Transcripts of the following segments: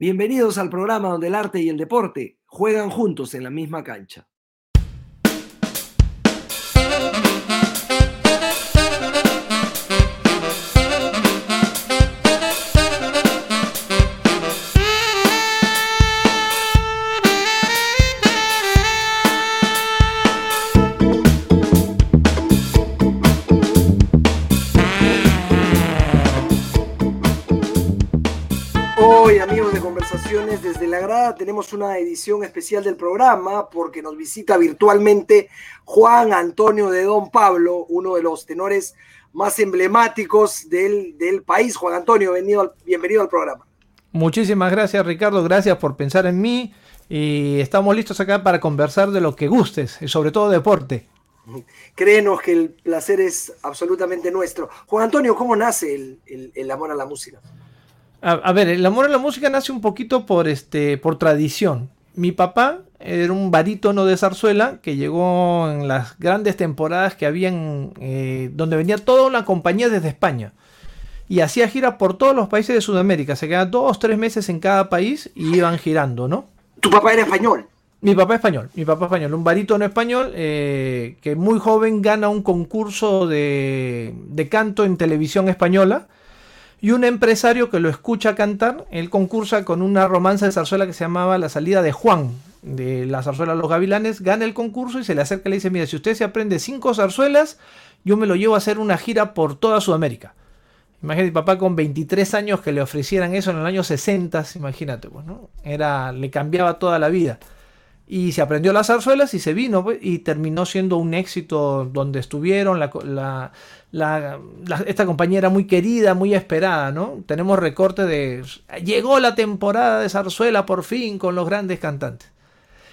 Bienvenidos al programa donde el arte y el deporte juegan juntos en la misma cancha. Desde la Grada, tenemos una edición especial del programa porque nos visita virtualmente Juan Antonio de Don Pablo, uno de los tenores más emblemáticos del, del país. Juan Antonio, bienvenido al, bienvenido al programa. Muchísimas gracias Ricardo, gracias por pensar en mí y estamos listos acá para conversar de lo que gustes y sobre todo deporte. Créenos que el placer es absolutamente nuestro. Juan Antonio, ¿cómo nace el, el, el amor a la música? A, a, ver, el amor a la música nace un poquito por, este, por tradición. Mi papá era un barítono de zarzuela que llegó en las grandes temporadas que habían, eh, donde venía toda una compañía desde España. Y hacía giras por todos los países de Sudamérica. Se quedaban dos, tres meses en cada país y iban girando, ¿no? ¿Tu papá era español? Mi papá español, mi papá español, un barítono español eh, que muy joven gana un concurso de, de canto en televisión española y un empresario que lo escucha cantar, él concursa con una romanza de zarzuela que se llamaba La salida de Juan, de la zarzuela Los Gavilanes, gana el concurso y se le acerca y le dice, mira, si usted se aprende cinco zarzuelas, yo me lo llevo a hacer una gira por toda Sudamérica. Imagínate, papá con 23 años que le ofrecieran eso en el año 60, imagínate, pues, ¿no? Era, le cambiaba toda la vida. Y se aprendió las zarzuelas y se vino y terminó siendo un éxito donde estuvieron. La, esta compañía era muy querida, muy esperada, ¿no? Tenemos recorte de... Llegó la temporada de zarzuela por fin con los grandes cantantes.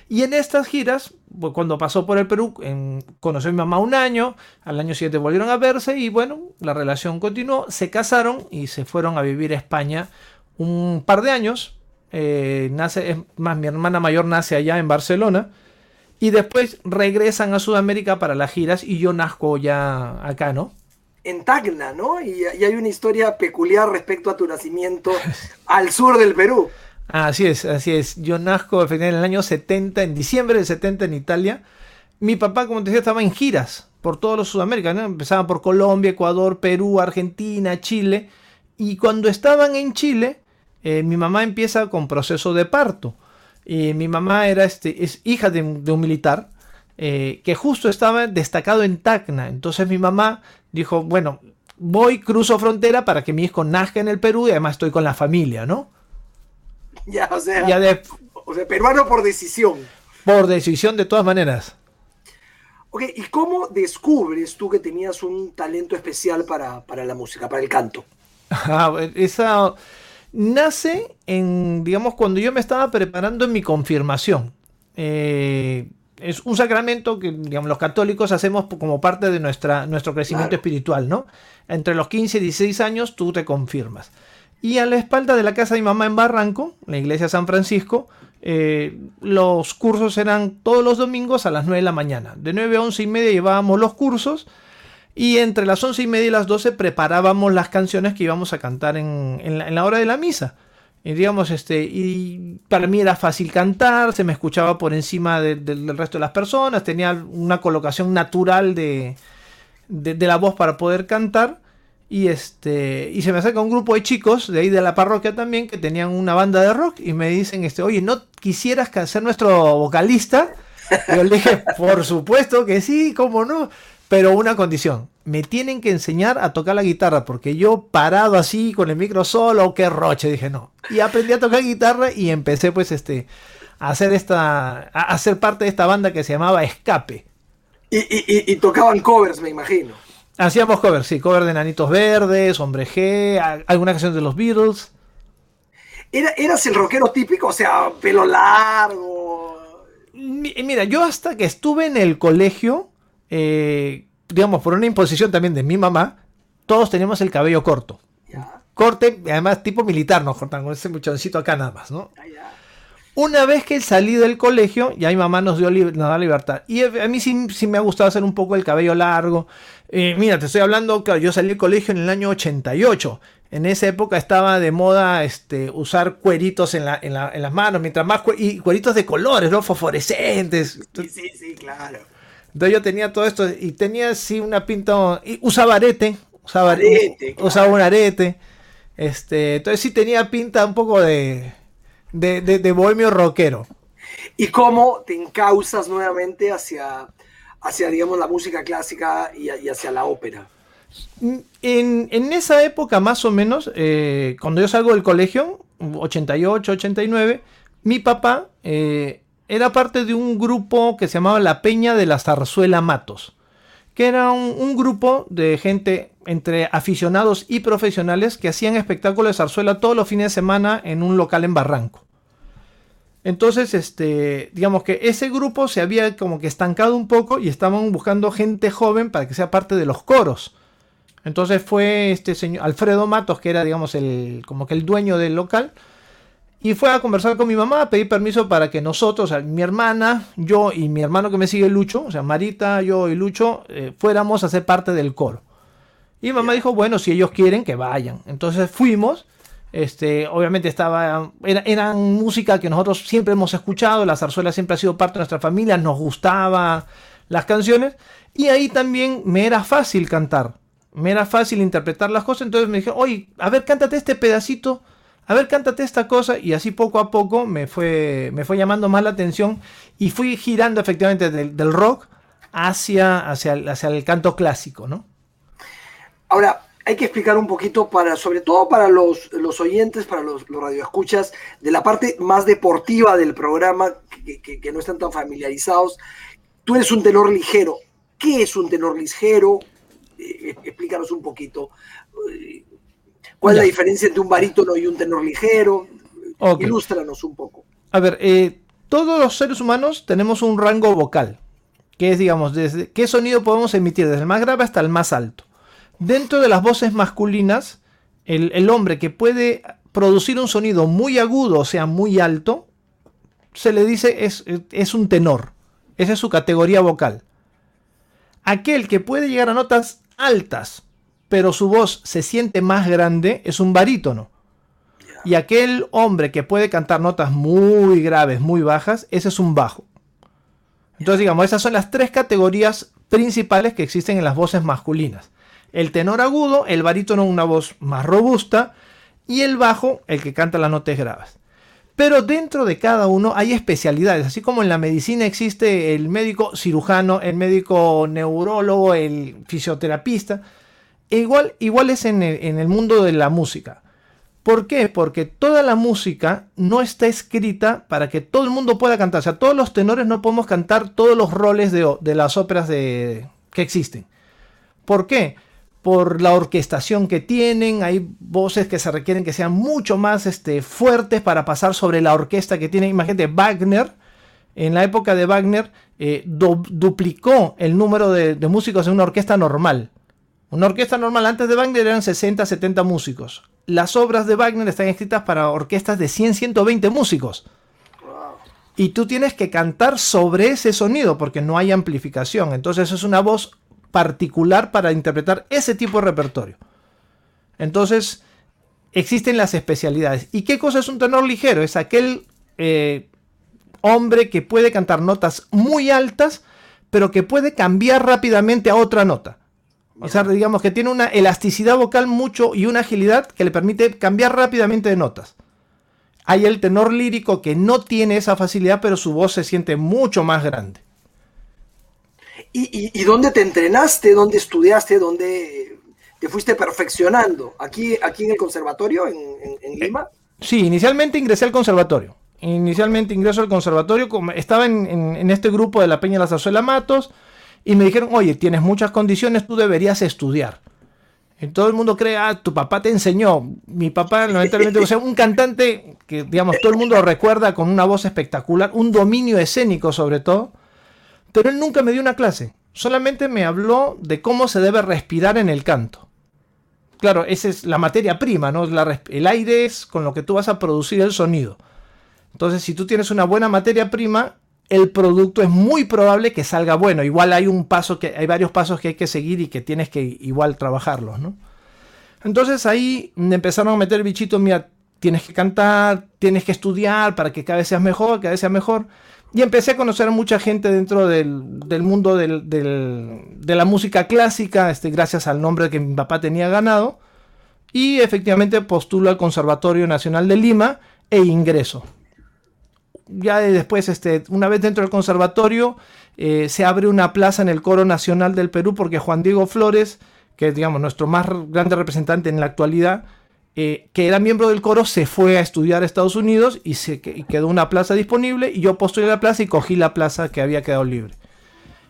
Y en estas giras, pues, cuando pasó por el Perú, en, conoció a mi mamá un año, al año siguiente volvieron a verse y bueno, la relación continuó, se casaron y se fueron a vivir a España un par de años eh, nace, es más, mi hermana mayor nace allá en Barcelona. Y después regresan a Sudamérica para las giras y yo nazco ya acá, ¿no? En Tacna, ¿no? Y, y hay una historia peculiar respecto a tu nacimiento al sur del Perú. Así es, así es. Yo nazco en el año 70, en diciembre del 70 en Italia. Mi papá, como te decía, estaba en giras por todos los Sudamérica, ¿no? Empezaban por Colombia, Ecuador, Perú, Argentina, Chile. Y cuando estaban en Chile, eh, mi mamá empieza con proceso de parto. Y mi mamá era este, es hija de, de un militar eh, que justo estaba destacado en Tacna. Entonces mi mamá dijo, bueno, voy, cruzo frontera para que mi hijo nazca en el Perú y además estoy con la familia, ¿no? Ya, o sea, ya de, o sea peruano por decisión. Por decisión de todas maneras. Ok, ¿y cómo descubres tú que tenías un talento especial para, para la música, para el canto? Ah, esa nace en, digamos, cuando yo me estaba preparando en mi confirmación. Eh, es un sacramento que, digamos, los católicos hacemos como parte de nuestra, nuestro crecimiento claro. espiritual, ¿no? Entre los 15 y 16 años tú te confirmas. Y a la espalda de la casa de mi mamá en Barranco, la iglesia San Francisco, eh, los cursos eran todos los domingos a las 9 de la mañana. De 9 a 11 y media llevábamos los cursos y entre las 11 y media y las 12 preparábamos las canciones que íbamos a cantar en, en, la, hora de la misa. Y, digamos, este, y para mí era fácil cantar, se me escuchaba por encima de, de, del resto de las personas, tenía una colocación natural de, de, la voz para poder cantar. Y, este, y se me acerca un grupo de chicos de ahí de la parroquia también que tenían una banda de rock y me dicen, este, oye, ¿no quisieras ser nuestro vocalista? Y yo le dije, por supuesto que sí, ¿cómo no? Pero una condición, me tienen que enseñar a tocar la guitarra, porque yo parado así con el micro solo, qué roche, dije no. Y aprendí a tocar guitarra y empecé pues este a hacer esta a hacer parte de esta banda que se llamaba Escape. Y, y, y tocaban covers, me imagino. Hacíamos covers, sí, covers de Nanitos Verdes, Hombre G, alguna canción de los Beatles. ¿Era, ¿Eras el rockero típico? O sea, pelo largo. Mira, yo hasta que estuve en el colegio, eh, digamos, por una imposición también de mi mamá, todos teníamos el cabello corto. Ya. Corte, además tipo militar, nos cortan con ese muchoncito acá nada más, ¿no? Ya, ya. Una vez que salí del colegio, ya mi mamá nos dio nos da libertad. Y a mí sí, sí, me ha gustado hacer un poco el cabello largo. Eh, mira, te estoy hablando, que yo salí del colegio en el año 88. En esa época estaba de moda este, usar cueritos en, la, en, la, en las manos, mientras más y cueritos de colores, ¿no? Fosforescentes. Sí, sí, sí, claro. Entonces yo tenía todo esto y tenía así una pinta. Y usaba arete. Usaba, arete, usaba un arete. Este, entonces sí tenía pinta un poco de, de, de, bohemio rockero. ¿Y cómo te encausas nuevamente hacia, hacia digamos, la música clásica y, hacia la ópera? En, en, esa época más o menos, eh, cuando yo salgo del colegio, 88, 89, mi papá eh, era parte de un grupo que se llamaba La Peña de la Zarzuela Matos, que era un, grupo de gente entre aficionados y profesionales que hacían espectáculos de zarzuela todos los fines de semana en un local en Barranco. Entonces, este, digamos que ese grupo se había como que estancado un poco y estaban buscando gente joven para que sea parte de los coros. Entonces fue este señor Alfredo Matos, que era, digamos, el, como que el dueño del local, y fue a conversar con mi mamá, a pedir permiso para que nosotros, mi hermana, yo y mi hermano que me sigue Lucho, o sea, Marita, yo y Lucho, eh, fuéramos a ser parte del coro. Y mamá dijo, bueno, si ellos quieren, que vayan. Entonces fuimos. Este, obviamente estaba, era, eran música que nosotros siempre hemos escuchado, la zarzuela siempre ha sido parte de nuestra familia, nos gustaba las canciones y ahí también me era fácil cantar, me era fácil interpretar las cosas, entonces me dije, oye, a ver, cántate este pedacito a ver, cántate esta cosa. Y así poco a poco me fue, me fue llamando más la atención y fui girando efectivamente del, rock hacia, hacia, hacia el canto clásico, ¿no? Ahora, hay que explicar un poquito para, sobre todo para los, oyentes, para los, radioescuchas, de la parte más deportiva del programa, que, no están tan familiarizados. Tú eres un tenor ligero. ¿Qué es un tenor ligero? Eh, explícanos un poquito. ¿Cuál es la diferencia entre un barítono y un tenor ligero? Ilústranos un poco. A ver, eh, todos los seres humanos tenemos un rango vocal, que es, digamos, desde qué sonido podemos emitir, desde el más grave hasta el más alto. Dentro de las voces masculinas, el, hombre que puede producir un sonido muy agudo, o sea, muy alto, se le dice es, es un tenor. Esa es su categoría vocal. Aquel que puede llegar a notas altas, pero su voz se siente más grande, es un barítono. Y aquel hombre que puede cantar notas muy graves, muy bajas, ese es un bajo. Entonces, digamos, esas son las tres categorías principales que existen en las voces masculinas. El tenor agudo, el barítono una voz más robusta y el bajo, el que canta las notas graves. Pero dentro de cada uno hay especialidades, así como en la medicina existe el médico cirujano, el médico neurólogo, el fisioterapista, igual, igual es en el, mundo de la música. ¿Por qué? Porque toda la música no está escrita para que todo el mundo pueda cantar. O sea, todos los tenores no podemos cantar todos los roles de, las óperas de, que existen. ¿Por qué? Por la orquestación que tienen, hay voces que se requieren que sean mucho más este, fuertes para pasar sobre la orquesta que tiene. Imagínate, Wagner, en la época de Wagner, eh, duplicó el número de músicos en una orquesta normal. Una orquesta normal antes de Wagner eran 60, 70 músicos. Las obras de Wagner están escritas para orquestas de 100, 120 músicos. Y tú tienes que cantar sobre ese sonido porque no hay amplificación. Entonces es una voz particular para interpretar ese tipo de repertorio. Entonces existen las especialidades. ¿Y qué cosa es un tenor ligero? Es aquel eh, hombre que puede cantar notas muy altas, pero que puede cambiar rápidamente a otra nota. O sea, digamos que tiene una elasticidad vocal mucho y una agilidad que le permite cambiar rápidamente de notas. Hay el tenor lírico que no tiene esa facilidad, pero su voz se siente mucho más grande. ¿Y, dónde te entrenaste? ¿Dónde estudiaste? ¿Dónde te fuiste perfeccionando? ¿Aquí, aquí en el conservatorio, en, en, Lima? Sí, inicialmente ingresé al conservatorio. Inicialmente ingreso al conservatorio, estaba en, en este grupo de la Peña de la Zarzuela Matos y me dijeron, oye, tienes muchas condiciones, tú deberías estudiar. Y todo el mundo cree, ah, tu papá te enseñó. Mi papá, lamentablemente, o sea, un cantante que, digamos, todo el mundo recuerda con una voz espectacular, un dominio escénico sobre todo, pero él nunca me dio una clase. Solamente me habló de cómo se debe respirar en el canto. Claro, esa es la materia prima, ¿no? el aire es con lo que tú vas a producir el sonido. Entonces, si tú tienes una buena materia prima, el producto es muy probable que salga bueno. Igual hay un paso que hay varios pasos que hay que seguir y que tienes que igual trabajarlos, ¿no? Entonces ahí me empezaron a meter bichitos, mira, tienes que cantar, tienes que estudiar para que cada vez seas mejor, cada vez seas mejor. Y empecé a conocer a mucha gente dentro del, mundo de la música clásica, este, gracias al nombre que mi papá tenía ganado. Y efectivamente postulo al Conservatorio Nacional de Lima e ingreso. Ya después, este, una vez dentro del conservatorio, eh, se abre una plaza en el Coro Nacional del Perú porque Juan Diego Flores, que es digamos, nuestro más grande representante en la actualidad, eh, que era miembro del coro, se fue a estudiar a Estados Unidos y se quedó una plaza disponible y yo postulé la plaza y cogí la plaza que había quedado libre.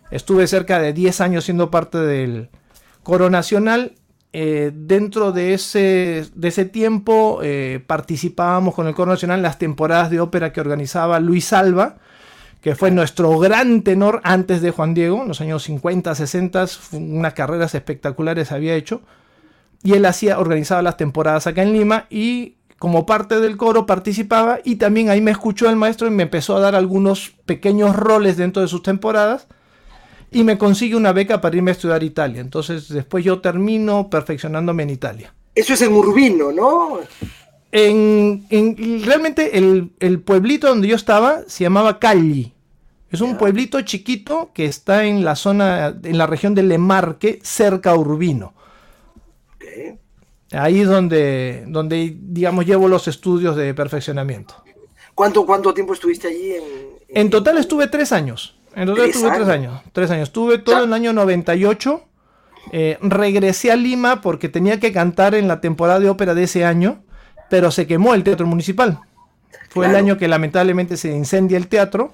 Estuve cerca de 10 años siendo parte del coro nacional. Eh, dentro de ese, de ese tiempo eh, participábamos con el coro nacional en las temporadas de ópera que organizaba Luis Alba, que fue nuestro gran tenor antes de Juan Diego, en los años 50, 60, unas carreras espectaculares había hecho. Y él hacía, organizaba las temporadas acá en Lima y como parte del coro participaba y también ahí me escuchó el maestro y me empezó a dar algunos pequeños roles dentro de sus temporadas y me consigue una beca para irme a estudiar Italia. Entonces después yo termino perfeccionándome en Italia. Eso es en Urbino, ¿no? En, realmente el, pueblito donde yo estaba se llamaba Cagli. Es un pueblito chiquito que está en la zona, en la región de Lemarque, cerca a Urbino. Ahí es donde, donde, digamos, llevo los estudios de perfeccionamiento. ¿Cuánto, cuánto tiempo estuviste allí? En, total estuve tres años. En total estuve tres años. Tres años. Estuve todo el año 98. Eh, regresé a Lima porque tenía que cantar en la temporada de ópera de ese año, pero se quemó el teatro municipal. Fue el año que lamentablemente se incendia el teatro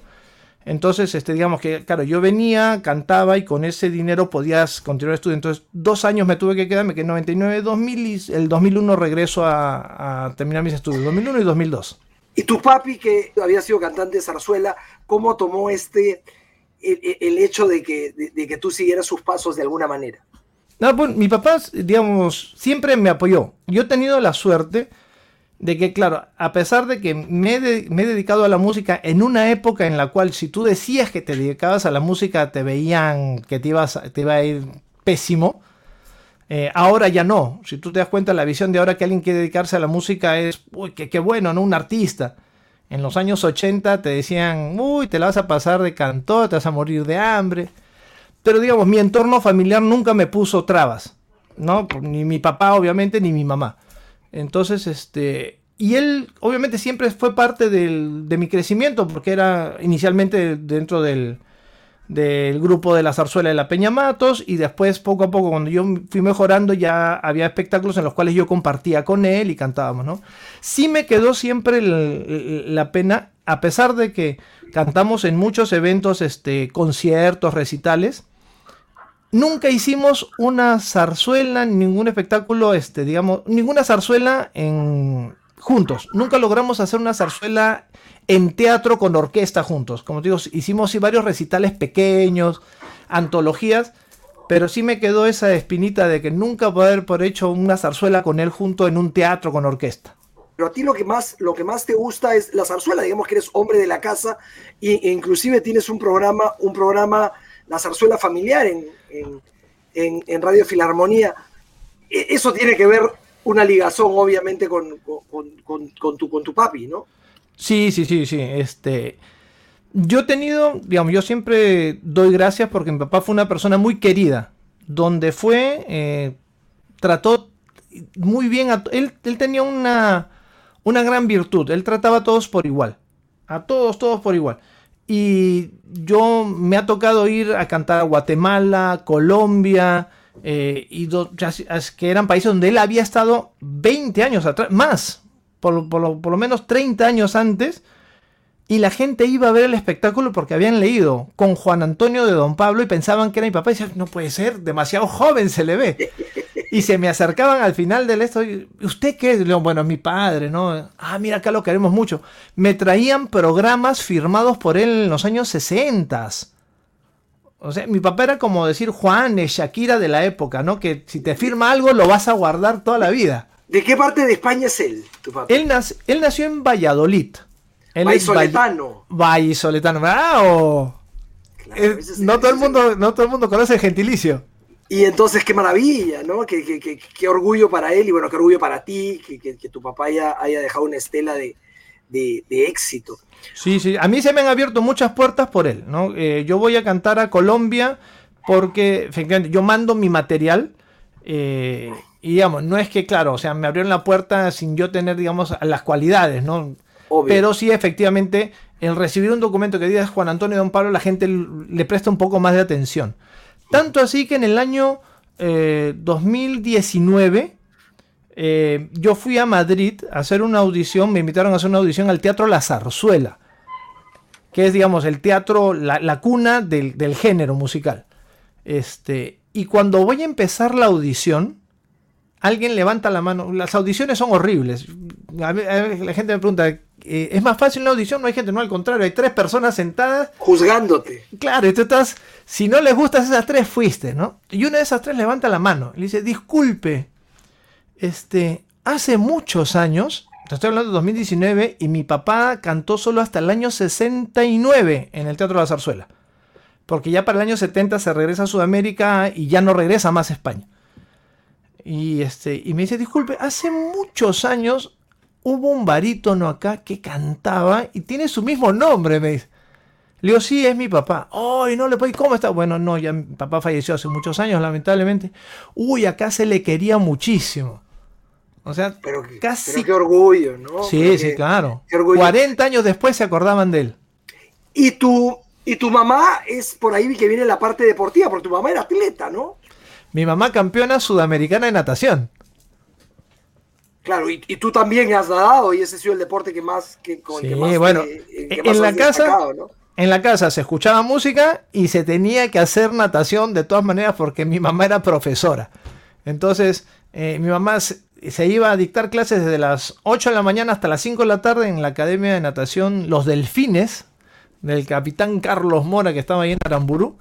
entonces, este, digamos que, claro, yo venía, cantaba y con ese dinero podías continuar estudiando. Entonces, dos años me tuve que quedar, me quedé en 99, 2000 y el 2001 regreso a, terminar mis estudios, 2001 y 2002. ¿Y tu papi, que había sido cantante de zarzuela, cómo tomó este, el, hecho de que, de, que tú siguieras sus pasos de alguna manera? No, pues mi papá, digamos, siempre me apoyó. Yo he tenido la suerte de que, claro, a pesar de que me, he dedicado a la música en una época en la cual si tú decías que te dedicabas a la música te veían que te, ibas, te iba a ir pésimo, eh, ahora ya no. Si tú te das cuenta, la visión de ahora que alguien quiere dedicarse a la música es, uy, qué, bueno, ¿no? Un artista. En los años 80 te decían, uy, te la vas a pasar de cantor, te vas a morir de hambre. Pero digamos, mi entorno familiar nunca me puso trabas, ¿no? Ni mi papá, obviamente, ni mi mamá. Entonces, este, y él obviamente siempre fue parte de mi crecimiento, porque era inicialmente dentro del, grupo de la zarzuela de la Peña Matos, y después poco a poco, cuando yo fui mejorando, ya había espectáculos en los cuales yo compartía con él y cantábamos, ¿no? Sí me quedó siempre la pena, a pesar de que cantamos en muchos eventos, este, conciertos, recitales, nunca hicimos una zarzuela, ningún espectáculo, este, digamos, ninguna zarzuela en juntos. Nunca logramos hacer una zarzuela en teatro con orquesta juntos. Como digo, hicimos varios recitales pequeños, antologías, pero sí me quedó esa espinita de que nunca poder por hecho una zarzuela con él junto en un teatro con orquesta. Pero a ti lo que más, lo que más te gusta es la zarzuela, digamos que eres hombre de la casa e inclusive tienes un programa, un programa la zarzuela familiar en, en, Radio Filarmonía. E, eso tiene que ver una ligazón, obviamente, con, con, tu, con tu papi, ¿no? Sí, sí, sí, sí. Este, yo he tenido, digamos, yo siempre doy gracias porque mi papá fue una persona muy querida. Donde fue, eh, trató muy bien a él, él tenía una, una gran virtud. Él trataba a todos por igual. A todos, todos por igual. Y yo me ha tocado ir a cantar a Guatemala, Colombia, eh, y que eran países donde él había estado 20 años atrás, más, por, lo, menos 30 años antes, y la gente iba a ver el espectáculo porque habían leído con Juan Antonio de Don Pablo y pensaban que era mi papá y decían, no puede ser, demasiado joven se le ve. Y se me acercaban al final del esto, ¿usted qué es? Bueno, es mi padre, ¿no? Ah, mira, acá lo queremos mucho. Me traían programas firmados por él en los años 60. O sea, mi papá era como decir Juan, es Shakira de la época, ¿no? Que si te firma algo lo vas a guardar toda la vida. ¿De qué parte de España es él, tu papá? Él, él nació en Valladolid. Él Vallisoletano. Vallisoletano, ¿verdad? no, todo el mundo, no todo el mundo conoce el gentilicio. Y entonces, qué maravilla, ¿no? Qué, qué, qué, orgullo para él y bueno, qué orgullo para ti, que, tu papá haya, haya, dejado una estela de, de, éxito. Sí, sí, a mí se me han abierto muchas puertas por él, ¿no? Eh, yo voy a cantar a Colombia porque, efectivamente, yo mando mi material eh, y, digamos, no es que, claro, o sea, me abrieron la puerta sin yo tener, digamos, las cualidades, ¿no? Pero sí, efectivamente, el recibir un documento que diga Juan Antonio Don Pablo, la gente le presta un poco más de atención. Tanto así que en el año 2019 eh, eh, yo fui a Madrid a hacer una audición, me invitaron a hacer una audición al Teatro La Zarzuela, que es, digamos, el teatro, la, cuna del, género musical. Este, y cuando voy a empezar la audición, alguien levanta la mano. Las audiciones son horribles. la gente me pregunta, eh, es más fácil una audición, no hay gente, no al contrario, hay tres personas sentadas. Juzgándote. Claro, y tú estás, si no les gustas esas tres, fuiste, ¿no? Y una de esas tres levanta la mano y dice, disculpe, este, hace muchos años, te estoy hablando de 2019, y mi papá cantó solo hasta el año 69 en el Teatro de la Zarzuela. Porque ya para el año 70 se regresa a Sudamérica y ya no regresa más a España. Y, este, y me dice, disculpe, hace muchos años hubo un barítono acá que cantaba y tiene su mismo nombre, me dice. Le digo, sí, es mi papá. Ay, no le puedo. ¿Cómo está? Bueno, no, ya mi papá falleció hace muchos años, lamentablemente. Uy, acá se le quería muchísimo. O sea, pero, casi. qué orgullo, ¿no? Sí, sí, claro. 40 años después se acordaban de él. Y tu, y tu mamá es por ahí que viene la parte deportiva, porque tu mamá era atleta, ¿no? Mi mamá campeona sudamericana de natación. Claro, y, tú también has nadado y ese ha sido el deporte que más que con sí, bueno, en la casa en la casa se escuchaba música y se tenía que hacer natación de todas maneras porque mi mamá era profesora. Entonces, eh, mi mamá se, iba a dictar clases desde las 8 de la mañana hasta las 5 de la tarde en la Academia de Natación Los Delfines del capitán Carlos Mora que estaba ahí en Aramburu.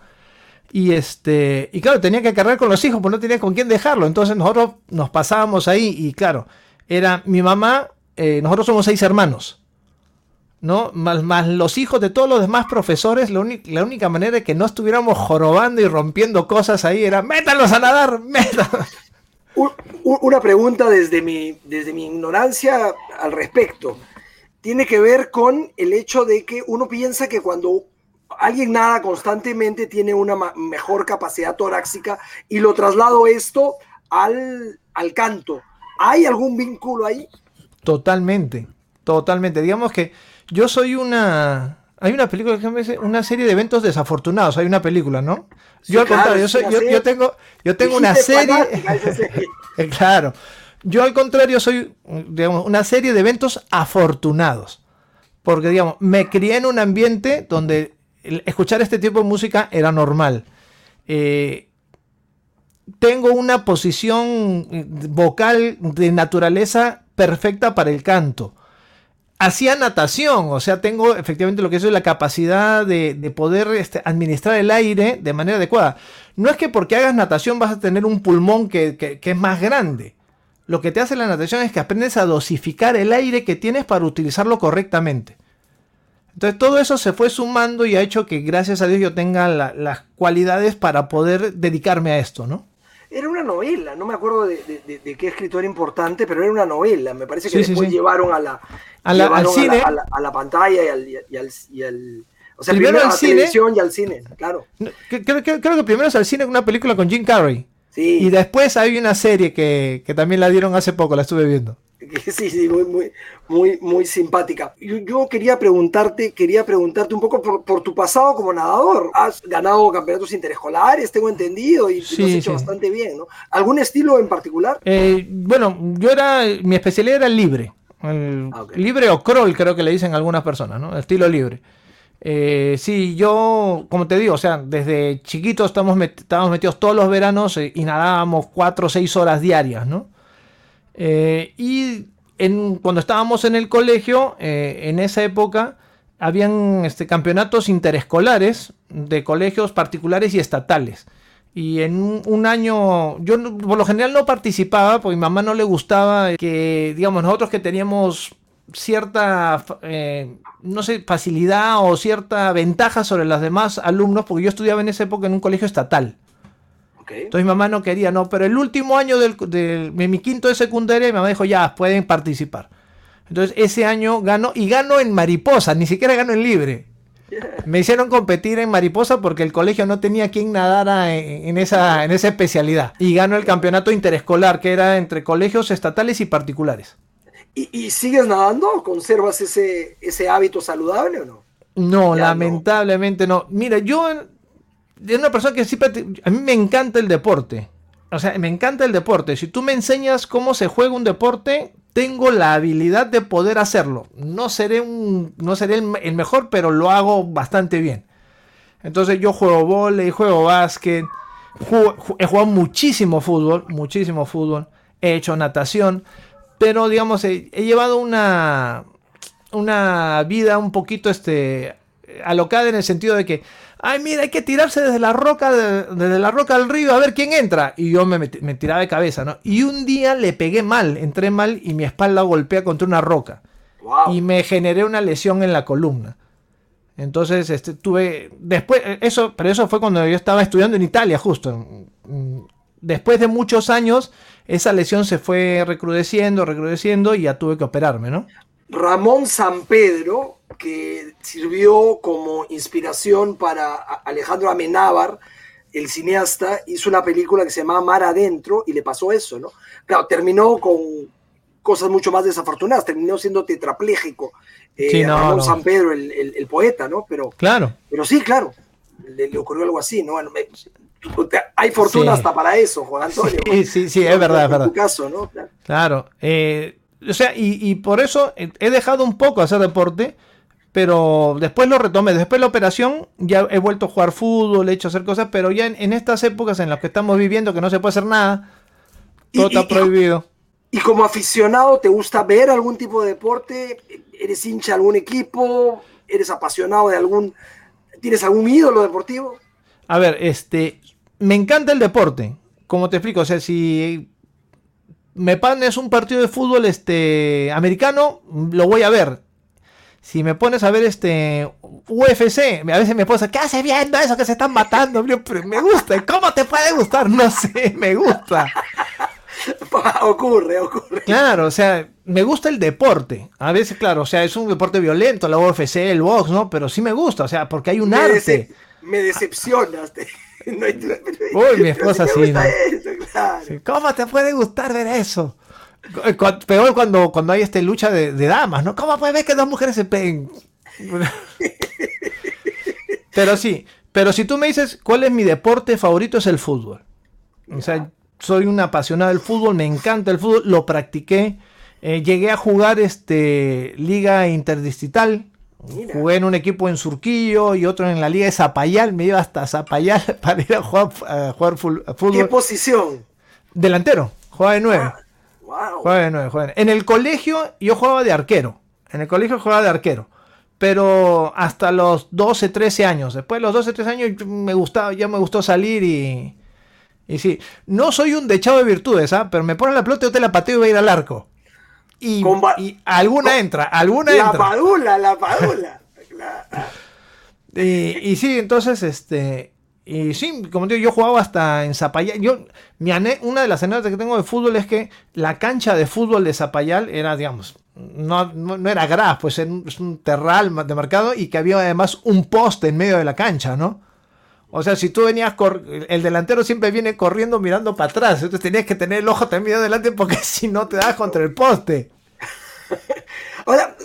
Y este, y claro, tenía que cargar con los hijos, porque no tenía con quién dejarlo. Entonces nosotros nos pasábamos ahí y claro, era mi mamá, eh, nosotros somos seis hermanos, ¿no? Más, los hijos de todos los demás profesores, la, única manera de que no estuviéramos jorobando y rompiendo cosas ahí era, métalos a nadar, métalos. Una pregunta desde mi, desde mi ignorancia al respecto. Tiene que ver con el hecho de que uno piensa que cuando alguien nada constantemente tiene una mejor capacidad torácica y lo traslado esto al, al canto ¿Hay algún vínculo ahí? Totalmente, totalmente. Digamos que yo soy una... Hay una película que me dice una serie de eventos desafortunados. Hay una película, ¿no? yo al contrario, yo, tengo, yo tengo una serie. claro. Yo al contrario soy, digamos, una serie de eventos afortunados. Porque, digamos, me crié en un ambiente donde escuchar este tipo de música era normal. Eh, tengo una posición eh, vocal de naturaleza perfecta para el canto. Hacía natación, o sea, tengo efectivamente lo que es la capacidad de, poder este, administrar el aire de manera adecuada. No es que porque hagas natación vas a tener un pulmón que, es más grande. Lo que te hace la natación es que aprendes a dosificar el aire que tienes para utilizarlo correctamente. Entonces todo eso se fue sumando y ha hecho que gracias a Dios yo tenga las cualidades para poder dedicarme a esto, ¿no? Era una novela, no me acuerdo de, qué escritor importante, pero era una novela. Me parece que después llevaron a la, al cine. A la, pantalla y al, o sea, primero, a la cine, televisión y al cine, claro. Creo, que primero es al cine una película con Jim Carrey. Sí. Y después hay una serie que, que también la dieron hace poco, la estuve viendo. Sí, sí, muy, muy, muy, muy simpática. Yo, quería preguntarte, quería preguntarte un poco por, tu pasado como nadador. Has ganado campeonatos interescolares, tengo entendido, y lo has hecho bastante bien, ¿no? ¿Algún estilo en particular? Eh, bueno, yo era, mi especialidad era el libre. Ah, libre o crawl, creo que le dicen algunas personas, ¿no? estilo libre. Eh, sí, yo, como te digo, o sea, desde chiquitos estamos, estábamos metidos todos los veranos eh, y nadábamos cuatro o seis horas diarias, ¿no? Eh, y en, cuando estábamos en el colegio, eh, en esa época, habían este, campeonatos interescolares de colegios particulares y estatales. Y en un, año, yo por lo general no participaba, porque mi mamá no le gustaba que, digamos, nosotros que teníamos cierta, eh, no sé, facilidad o cierta ventaja sobre los demás alumnos, porque yo estudiaba en esa época en un colegio estatal. Entonces mi mamá no quería, no, pero el último año del, de mi quinto de secundaria, mi mamá dijo, ya, pueden participar. Entonces ese año ganó, y ganó en mariposa, ni siquiera ganó en libre. Me hicieron competir en mariposa porque el colegio no tenía quien nadara en, esa, en esa especialidad. Y ganó el campeonato interescolar, que era entre colegios estatales y particulares. ¿Y, sigues nadando? ¿Conservas ese, ese hábito saludable o no? No, lamentablemente no. Mira, yo es una persona que siempre... a mí me encanta el deporte. O sea, me encanta el deporte. Si tú me enseñas cómo se juega un deporte, tengo la habilidad de poder hacerlo. No seré, un, no seré el, mejor, pero lo hago bastante bien. Entonces yo juego volei, juego básquet, he jugado muchísimo fútbol, muchísimo fútbol, he hecho natación, pero digamos, he, llevado una, una vida un poquito este, alocada en el sentido de que ay, mira, hay que tirarse desde la roca, desde la roca al río a ver quién entra. Y yo me, tiraba de cabeza, ¿no? Y un día le pegué mal, entré mal y mi espalda golpea contra una roca. Y me generé una lesión en la columna. Entonces, este, tuve, después, eso, pero eso fue cuando yo estaba estudiando en Italia, justo. Después de muchos años, esa lesión se fue recrudeciendo, recrudeciendo y ya tuve que operarme, ¿no? Ramón San Pedro que sirvió como inspiración para Alejandro Amenábar, el cineasta, hizo una película que se llama Mar Adentro y le pasó eso, ¿no? Claro, terminó con cosas mucho más desafortunadas, terminó siendo tetrapléjico. Eh, Ramón San Pedro, el, poeta, ¿no? Pero, claro. pero sí, claro, le, ocurrió algo así, ¿no? hay fortuna hasta para eso, Juan Antonio. Sí, sí, sí, es verdad, es verdad. caso, ¿no? Claro. Eh, o sea, y, y, por eso he dejado un poco hacer deporte, pero después lo retomé. Después de la operación ya he vuelto a jugar fútbol, he hecho hacer cosas, pero ya en, estas épocas en las que estamos viviendo, que no se puede hacer nada, todo está prohibido. Y, como aficionado, ¿te gusta ver algún tipo de deporte? ¿Eres hincha de algún equipo? ¿Eres apasionado de algún... ¿Tienes algún ídolo deportivo? A ver, este... Me encanta el deporte. Como te explico, o sea, si me pones un partido de fútbol este americano, lo voy a ver si me pones a ver este UFC, a veces mi esposa, ¿qué hace viendo eso que se están matando? Me gusta, ¿cómo te puede gustar? No sé, me gusta. ocurre, ocurre. Claro, o sea, me gusta el deporte. A veces, claro, o sea, es un deporte violento, la UFC, el box, ¿no? Pero sí me gusta, o sea, porque hay un arte. me decepcionas. Uy, mi esposa sí, ¿Cómo te puede gustar ver eso? Peor cuando, cuando hay este lucha de, damas, ¿no? ¿Cómo puede ver que dos mujeres se peguen? pero sí, pero si tú me dices cuál es mi deporte favorito es el fútbol. O sea, soy un apasionado del fútbol, me encanta el fútbol, lo practiqué. Eh, llegué a jugar este liga interdistrital. Jugué en un equipo en Surquillo y otro en la liga de Zapayal. Me iba hasta Zapayal para ir a jugar, a jugar fútbol. ¿Qué posición? Delantero, jugaba de nueve. Ah, en el colegio yo jugaba de arquero. En el colegio jugaba de arquero. Pero hasta los 12, 13 años. Después de los 12, 13 años me gustaba, ya me gustó salir y. Y sí. No soy un dechado de virtudes, ¿ah? Pero me ponen la pelota y yo te la pateo y voy a ir al arco. Y, alguna entra, alguna la entra. Padula, la padula, y, y sí, entonces, este. Y sí, como digo, yo jugaba hasta en Zapayal. Yo, mi una de las anécdotas que tengo de fútbol es que la cancha de fútbol de Zapayal era, digamos, no, no, era gras, pues es un terral de mercado y que había además un poste en medio de la cancha, ¿no? O sea, si tú venías, el delantero siempre viene corriendo mirando para atrás, entonces tenías que tener el ojo también adelante porque si no te das contra el poste. Ahora,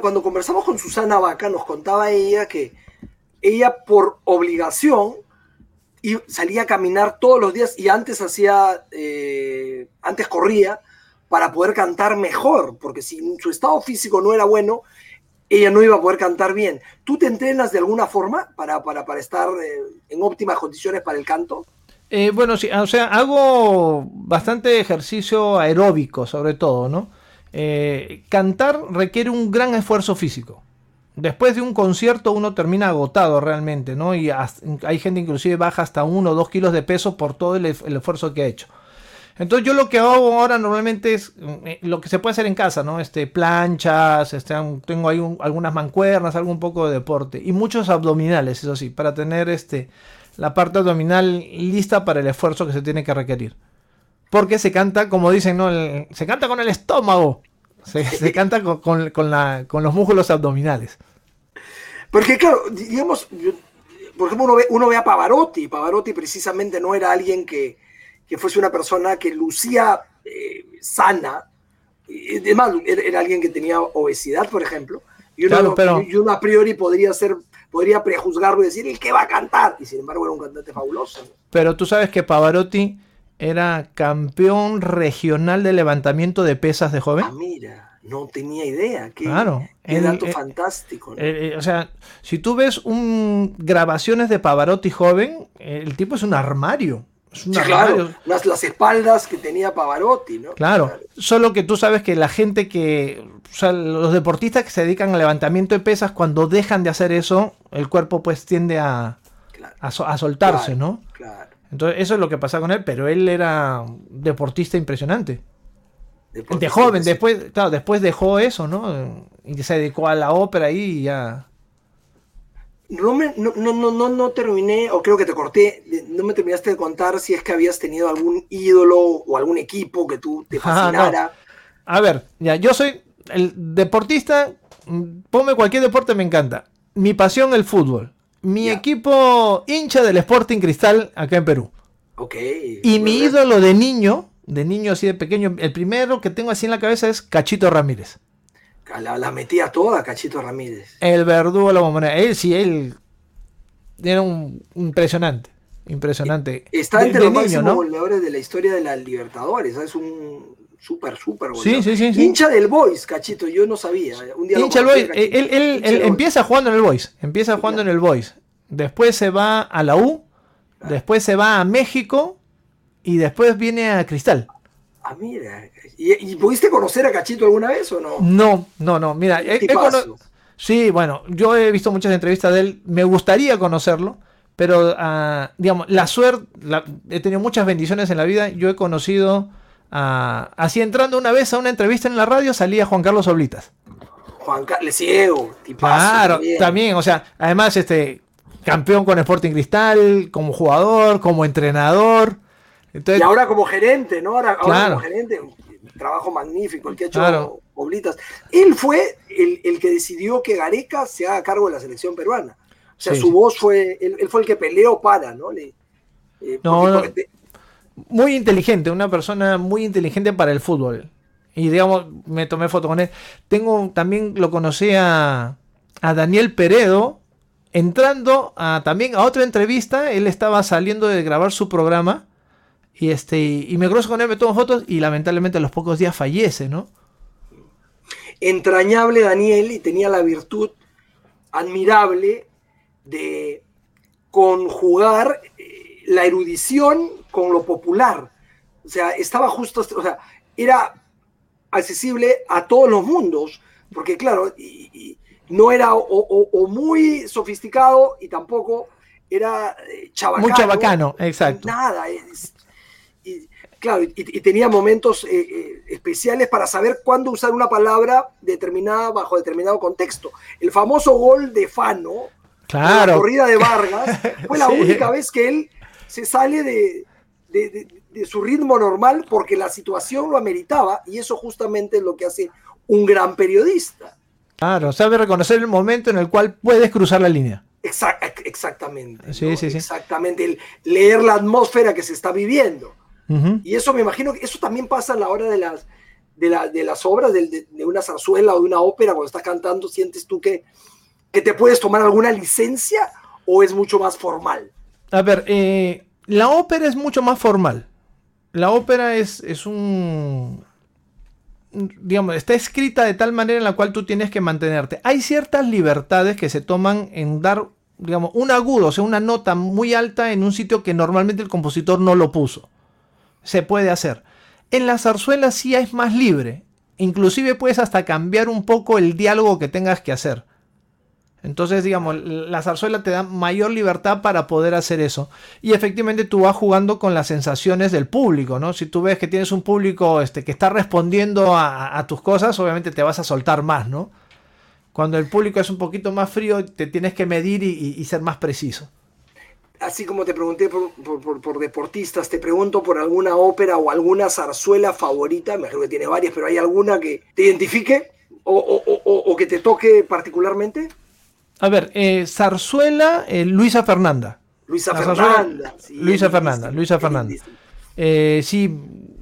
cuando conversamos con Susana Vaca, nos contaba ella que ella por obligación y salía a caminar todos los días y antes hacía, eh, antes corría para poder cantar mejor, porque si su estado físico no era bueno, ella no iba a poder cantar bien. ¿Tú te entrenas de alguna forma para, para, para estar eh, en óptimas condiciones para el canto? Eh, bueno, sí, o sea, hago bastante ejercicio aeróbico, sobre todo, ¿no? cantar requiere un gran esfuerzo físico después de un concierto uno termina agotado realmente, ¿no? Y hay gente inclusive baja hasta uno o dos kilos de peso por todo el, esfuerzo que ha hecho. Entonces yo lo que hago ahora normalmente es eh, lo que se puede hacer en casa, ¿no? Este, planchas, este, tengo ahí algunas mancuernas, algo un poco de deporte. Y muchos abdominales, eso sí, para tener este, la parte abdominal lista para el esfuerzo que se tiene que requerir. Porque se canta, como dicen, ¿no? se canta con el estómago. Se, canta con, los músculos abdominales. Porque claro, digamos, por ejemplo, uno ve, uno ve a Pavarotti. Pavarotti precisamente no era alguien que que fuese una persona que lucía eh, sana. Además, era, alguien que tenía obesidad, por ejemplo. Y uno, y uno, a priori podría ser podría prejuzgarlo y decir el que va a cantar. Y sin embargo era un cantante fabuloso. Pero tú sabes que Pavarotti era campeón regional de levantamiento de pesas de joven. Ah, mira, no tenía idea. Qué, claro. Qué dato eh, fantástico. Eh, o sea, si tú ves un, grabaciones de Pavarotti joven, el tipo es un armario claro, las, las, espaldas que tenía Pavarotti, ¿no? Claro. solo que tú sabes que la gente que, o sea, los deportistas que se dedican al levantamiento de pesas, cuando dejan de hacer eso, el cuerpo pues tiende a, a, soltarse, ¿no? Claro. Entonces, eso es lo que pasa con él, pero él era deportista impresionante. De joven, después, claro, después dejó eso, ¿no? Y se dedicó a la ópera y ya no, me, no, no, no, no terminé, o creo que te corté, no me terminaste de contar si es que habías tenido algún ídolo o algún equipo que tú te ah, fascinara. A ver, ya, yo soy el deportista, ponme cualquier deporte, me encanta. Mi pasión, el fútbol. Mi equipo hincha del Sporting Cristal acá en Perú. Ok. Y mi ídolo de niño, de niño así de pequeño, el primero que tengo así en la cabeza es Cachito Ramírez. La, metía toda Cachito Ramírez. El verdugo la bombonera. Él sí, él era un impresionante. Impresionante. Está entre los máximos goleadores de la historia de la Libertadores. Es un súper, súper goleador. Sí, sí, sí, Hincha del Boys, Cachito. Yo no sabía. Un día Hincha del Boys. Él, él, empieza jugando en el Boys. Empieza jugando en el Boys. Después se va a la U. Después se va a México. Y después viene a Cristal. Ah, mira. ¿Y, pudiste conocer a Cachito alguna vez o no? No, no, no. Mira, sí, bueno, yo he visto muchas entrevistas de él. Me gustaría conocerlo, pero, ah, digamos, la suerte, he tenido muchas bendiciones en la vida. Yo he conocido, así entrando una vez a una entrevista en la radio, salía Juan Carlos Oblitas. Juan Carlos, ciego. Claro, también. o sea, además, este, campeón con Sporting Cristal, como jugador, como entrenador y ahora como gerente, ¿no? Ahora, como gerente, un trabajo magnífico, el que ha hecho Oblitas. Él fue el, que decidió que Gareca se haga cargo de la selección peruana. O sea, su voz fue, él, fue el que peleó para, ¿no? Eh, no, Muy inteligente, una persona muy inteligente para el fútbol. Y digamos, me tomé foto con él. Tengo, también lo conocí a, a Daniel Peredo, entrando a, también a otra entrevista. Él estaba saliendo de grabar su programa y, este, y me cruzo con él, me tomo fotos y lamentablemente a los pocos días fallece, ¿no? Entrañable Daniel y tenía la virtud admirable de conjugar eh, la erudición con lo popular. O sea, estaba justo, o sea, era accesible a todos los mundos, porque claro, no era o, muy sofisticado y tampoco era eh, chabacano. Muy chabacano, exacto. Nada, es, claro, y, tenía momentos eh, eh, especiales para saber cuándo usar una palabra determinada bajo determinado contexto. El famoso gol de Fano, claro. la corrida de Vargas, fue la única vez que él se sale de, su ritmo normal porque la situación lo ameritaba y eso justamente es lo que hace un gran periodista. Claro, sabe reconocer el momento en el cual puedes cruzar la línea. exactamente. Sí, sí, sí. Exactamente. El leer la atmósfera que se está viviendo. Y eso me imagino que eso también pasa a la hora de las, de, las obras, de, una zarzuela o de una ópera, cuando estás cantando, ¿sientes tú que, que te puedes tomar alguna licencia o es mucho más formal? A ver, eh, la ópera es mucho más formal. La ópera es, es un... Digamos, está escrita de tal manera en la cual tú tienes que mantenerte. Hay ciertas libertades que se toman en dar, digamos, un agudo, o sea, una nota muy alta en un sitio que normalmente el compositor no lo puso se puede hacer. En la zarzuela sí es más libre. Inclusive puedes hasta cambiar un poco el diálogo que tengas que hacer. Entonces, digamos, la zarzuela te da mayor libertad para poder hacer eso. Y efectivamente tú vas jugando con las sensaciones del público, ¿no? Si tú ves que tienes un público este, que está respondiendo a, tus cosas, obviamente te vas a soltar más, ¿no? Cuando el público es un poquito más frío, te tienes que medir y, ser más preciso. Así como te pregunté por, deportistas, te pregunto por alguna ópera o alguna zarzuela favorita, me imagino que tiene varias, pero ¿hay alguna que te identifique o que te toque particularmente? A ver, eh, Zarzuela, eh, Luisa Fernanda. Luisa Fernanda. Luisa Fernanda, Luisa Fernanda. Eh, sí,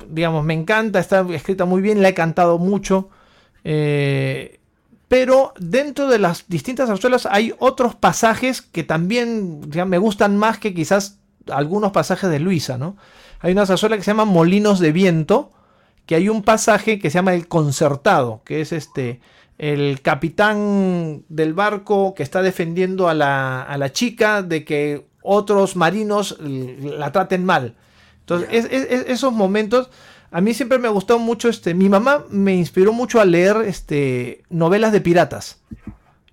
digamos, me encanta, está escrita muy bien, la he cantado mucho. Pero dentro de las distintas zarzuelas hay otros pasajes que también me gustan más que quizás algunos pasajes de Luisa, ¿no? Hay una zarzuela que se llama Molinos de Viento, que hay un pasaje que se llama El Concertado, que es este el capitán del barco que está defendiendo a la, chica de que otros marinos la traten mal. Entonces, esos momentos, a mí siempre me gustó mucho, este, mi mamá me inspiró mucho a leer este, novelas de piratas.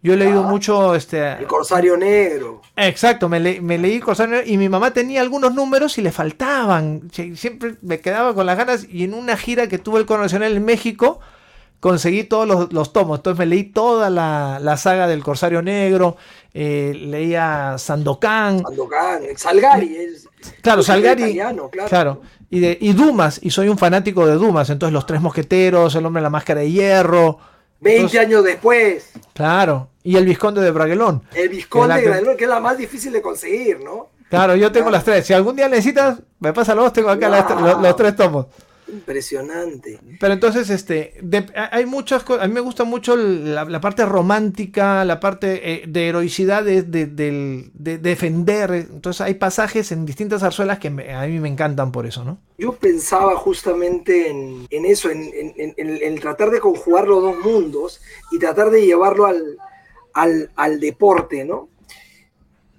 Yo he leído ah, mucho este. El Corsario Negro. Exacto, me, me leí Corsario Negro y mi mamá tenía algunos números y le faltaban. Siempre me quedaba con las ganas. Y en una gira que tuve el Nacional en México, conseguí todos los, tomos. Entonces me leí toda la, saga del Corsario Negro, eh, leía Sandokan. Sandokan, Salgari. claro, Salgari. claro. Y, de, y Dumas, y soy un fanático de Dumas. Entonces Los Tres Mosqueteros, El Hombre de la Máscara de Hierro. 20 años después. Claro. Y El Visconde de Braguelón. El Visconde de Braguelón, que es la más difícil de conseguir, ¿no? Claro, yo tengo las tres. Si algún día necesitas, me pasa los, tengo acá los tres tomos. Impresionante. Pero entonces, este, hay muchas cosas. A mí me gusta mucho la, parte romántica, la parte eh, de heroicidad, de, defender. Entonces, hay pasajes en distintas zarzuelas que a mí me encantan por eso, ¿no? Yo pensaba justamente en, eso, en, en, tratar de conjugar los dos mundos y tratar de llevarlo al, al, al deporte, ¿no?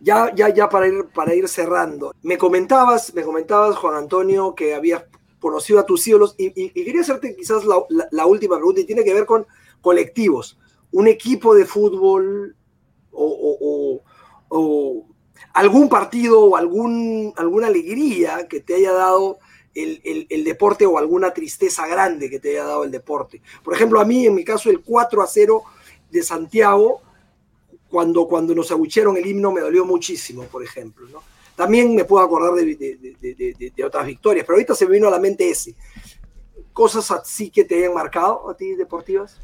Ya, ya, ya para ir, para ir cerrando. Me comentabas, me comentabas, Juan Antonio, que habías conocido a tus ídolos y, quería hacerte quizás la, última pregunta y tiene que ver con colectivos. Un equipo de fútbol o, algún partido o algún, alguna alegría que te haya dado el, deporte o alguna tristeza grande que te haya dado el deporte. Por ejemplo, a mí, en mi caso, el 4 a 0 de Santiago, cuando, cuando nos abucheron el himno, me dolió muchísimo, por ejemplo. ¿no? También me puedo acordar de, otras victorias, pero ahorita se me vino a la mente ese. ¿Cosas así que te hayan marcado a ti deportivas?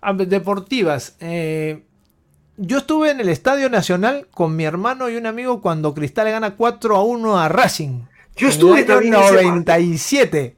Ah, deportivas. Eh, yo estuve en el Estadio Nacional con mi hermano y un amigo cuando Cristal gana 4 a 1 a Racing. Yo estuve en también 97.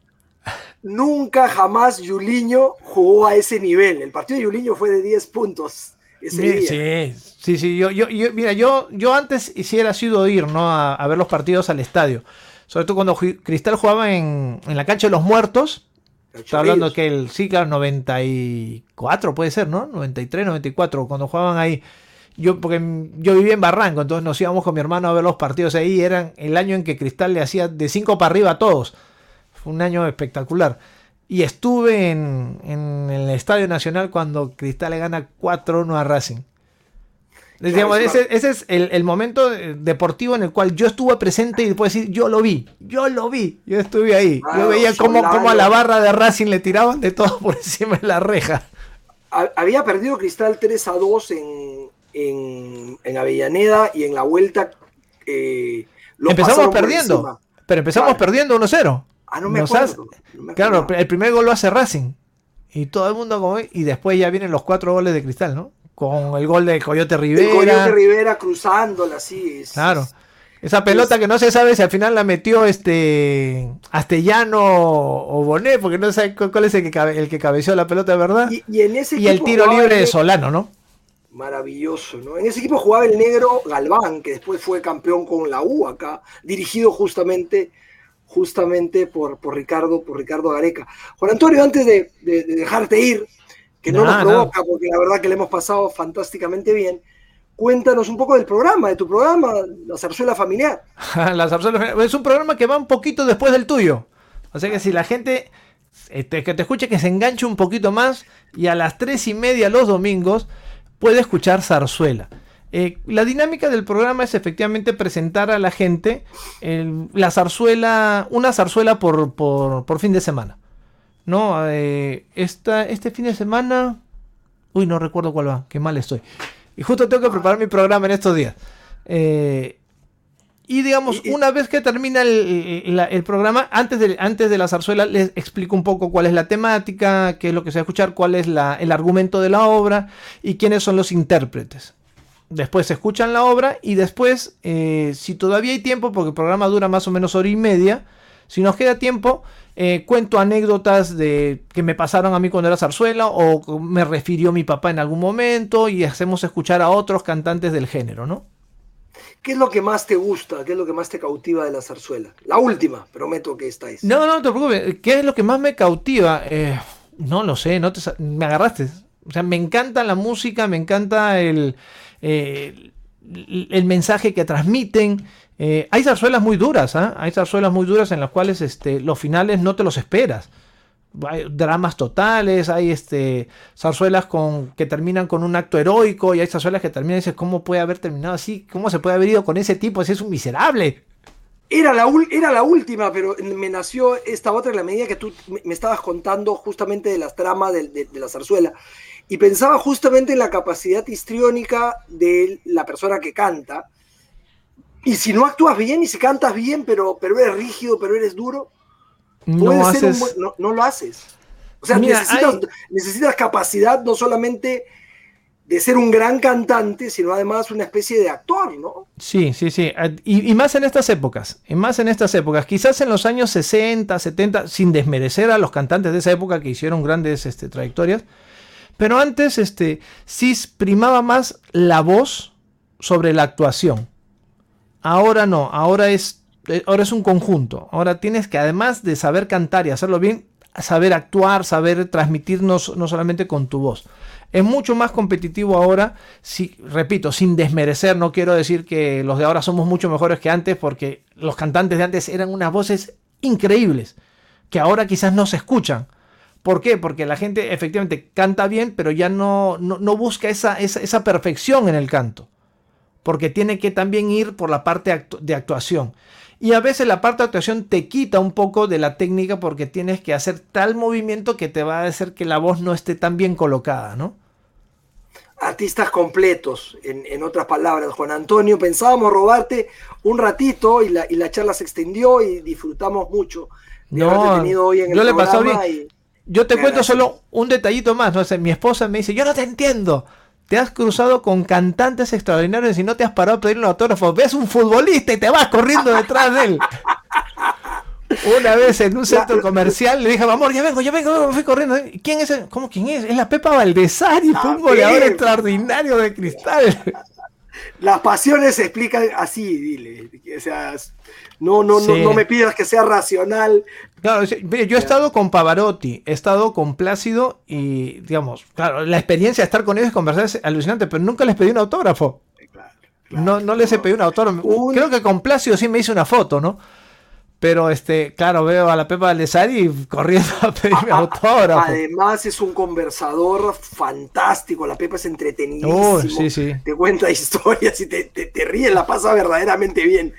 Nunca jamás Yuliño jugó a ese nivel. El partido de Yuliño fue de 10 puntos. Sí, sí, sí, yo, yo, mira, yo, yo antes hiciera sido ir, ¿no? A, ver los partidos al estadio. Sobre todo cuando Cristal jugaba en, la cancha de los muertos. Está hablando que el sí, claro, 94 puede ser, ¿no? 93, 94, cuando jugaban ahí. Yo, porque yo vivía en Barranco, entonces nos íbamos con mi hermano a ver los partidos ahí. Eran el año en que Cristal le hacía de 5 para arriba a todos. Fue un año espectacular. Y estuve en, el Estadio Nacional cuando Cristal le gana 4-1 a Racing. ese, es el, momento deportivo en el cual yo estuve presente y puedo decir, yo lo vi, yo lo vi, yo estuve ahí. yo veía cómo, a la barra de Racing le tiraban de todo por encima de la reja. Había perdido Cristal 3 a 2 en, en, Avellaneda y en la vuelta. Eh, empezamos perdiendo, pero empezamos perdiendo 1-0. Ah, no me, acuerdo, Claro, el primer gol lo hace Racing. Y todo el mundo como y después ya vienen los cuatro goles de Cristal, ¿no? Con el gol de Coyote Rivera. Coyote Rivera cruzándola así. claro. Esa pelota que no se sabe si al final la metió este Astellano o Bonet, porque no sé cuál es el que, el que cabeció la pelota verdad. Y, en ese y el tiro libre de Solano, ¿no? Maravilloso, ¿no? En ese equipo jugaba el negro Galván, que después fue campeón con la U acá, dirigido justamente justamente por, por, Ricardo, por Ricardo Gareca. Juan Antonio, antes de, dejarte ir, que no, nos provoca, porque la verdad que le hemos pasado fantásticamente bien, cuéntanos un poco del programa, de tu programa, La Zarzuela Familiar. la Zarzuela Es un programa que va un poquito después del tuyo. O sea que si la gente este, que te escuche, que se enganche un poquito más y a las tres y media los domingos puede escuchar Zarzuela. Eh, la dinámica del programa es efectivamente presentar a la gente la zarzuela, una zarzuela por, por, fin de semana. ¿No? Eh, este fin de semana. Uy, no recuerdo cuál va, qué mal estoy. Y justo tengo que preparar mi programa en estos días. Eh, y digamos, una vez que termina el, programa, antes de, antes de la zarzuela, les explico un poco cuál es la temática, qué es lo que se va a escuchar, cuál es el argumento de la obra y quiénes son los intérpretes. Después se escuchan la obra y después, eh, si todavía hay tiempo, porque el programa dura más o menos hora y media, si nos queda tiempo, eh, cuento anécdotas de que me pasaron a mí cuando era zarzuela o me refirió mi papá en algún momento y hacemos escuchar a otros cantantes del género, ¿no? ¿Qué es lo que más te gusta? ¿Qué es lo que más te cautiva de la zarzuela? La última, prometo que esta es. No, no, no te preocupes. ¿Qué es lo que más me cautiva? Eh, no lo sé, no te, me agarraste. O sea, me encanta la música, me encanta el, eh, el mensaje que transmiten. Eh, hay zarzuelas muy duras, ¿ah? hay zarzuelas muy duras en las cuales este, los finales no te los esperas. Hay dramas totales, hay este, zarzuelas con, que terminan con un acto heroico y hay zarzuelas que terminan y dices, ¿cómo puede haber terminado así? ¿Cómo se puede haber ido con ese tipo? Si es un miserable. Era la, era la última, pero me nació esta otra en la medida que tú me estabas contando justamente de las tramas de la zarzuela. Y pensaba justamente en la capacidad histriónica de la persona que canta. Y si no actúas bien y si cantas bien, pero, pero eres rígido, pero eres duro, no, no, lo haces. O sea, necesitas, capacidad no solamente de ser un gran cantante, sino además una especie de actor, ¿no? Sí, sí, sí. Y, y, más en estas épocas, y más en estas épocas. Quizás en los años 60, 70, sin desmerecer a los cantantes de esa época que hicieron grandes este, trayectorias, pero antes, este, sí primaba más la voz sobre la actuación. Ahora no, ahora es, eh, ahora es un conjunto. Ahora tienes que, además de saber cantar y hacerlo bien, saber actuar, saber transmitirnos no solamente con tu voz. Es mucho más competitivo ahora, si, repito, sin desmerecer, no quiero decir que los de ahora somos mucho mejores que antes, porque los cantantes de antes eran unas voces increíbles, que ahora quizás no se escuchan. ¿Por qué? Porque la gente efectivamente canta bien, pero ya no, no, busca esa, esa, perfección en el canto. Porque tiene que también ir por la parte de actuación. Y a veces la parte de actuación te quita un poco de la técnica porque tienes que hacer tal movimiento que te va a hacer que la voz no esté tan bien colocada, ¿no? Artistas completos, en, otras palabras, Juan Antonio. Pensábamos robarte un ratito y la, y la charla se extendió y disfrutamos mucho de no, tenido hoy en el yo le pasó bien. Yo te cuento solo un detallito más. ¿no? mi esposa me dice, yo no te entiendo. Te has cruzado con cantantes extraordinarios y no te has parado a pedirle un autógrafo. Ves un futbolista y te vas corriendo detrás de él. Una vez en un centro comercial le dije, amor, ya vengo, ya vengo, me fui corriendo. ¿Quién es? ¿Cómo quién es? Es la Pepa Valdesari, fue un goleador extraordinario de cristal. Las pasiones se explican así, dile. O sea, no, no, no, no me pidas que sea racional. Claro, yo he estado con Pavarotti, he estado con Plácido y, digamos, claro, la experiencia de estar con ellos y conversar es alucinante, pero nunca les pedí un autógrafo. no, no les he pedido un autógrafo. Creo que con Plácido sí me hice una foto, ¿no? Pero este, claro, veo a la Pepa Alessari corriendo a pedirme autógrafo. Además es un conversador fantástico, la Pepa es entretenidísimo. sí, sí. Te cuenta historias y te, te, te ríe, la pasa verdaderamente bien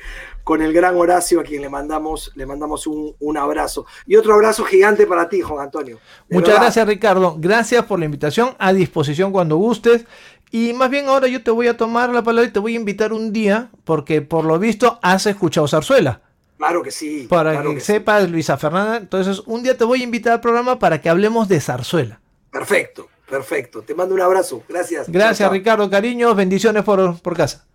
con el gran Horacio, a quien le mandamos, le mandamos un, abrazo. Y otro abrazo gigante para ti, Juan Antonio. Muchas gracias, Ricardo. Gracias por la invitación. A disposición cuando gustes. Y más bien ahora yo te voy a tomar la palabra y te voy a invitar un día, porque por lo visto has escuchado zarzuela. Claro que sí. Para que, sepas, Luisa Fernanda. Entonces, un día te voy a invitar al programa para que hablemos de zarzuela. Perfecto, perfecto. Te mando un abrazo. Gracias. Gracias, Ricardo. Cariños, bendiciones por, por casa.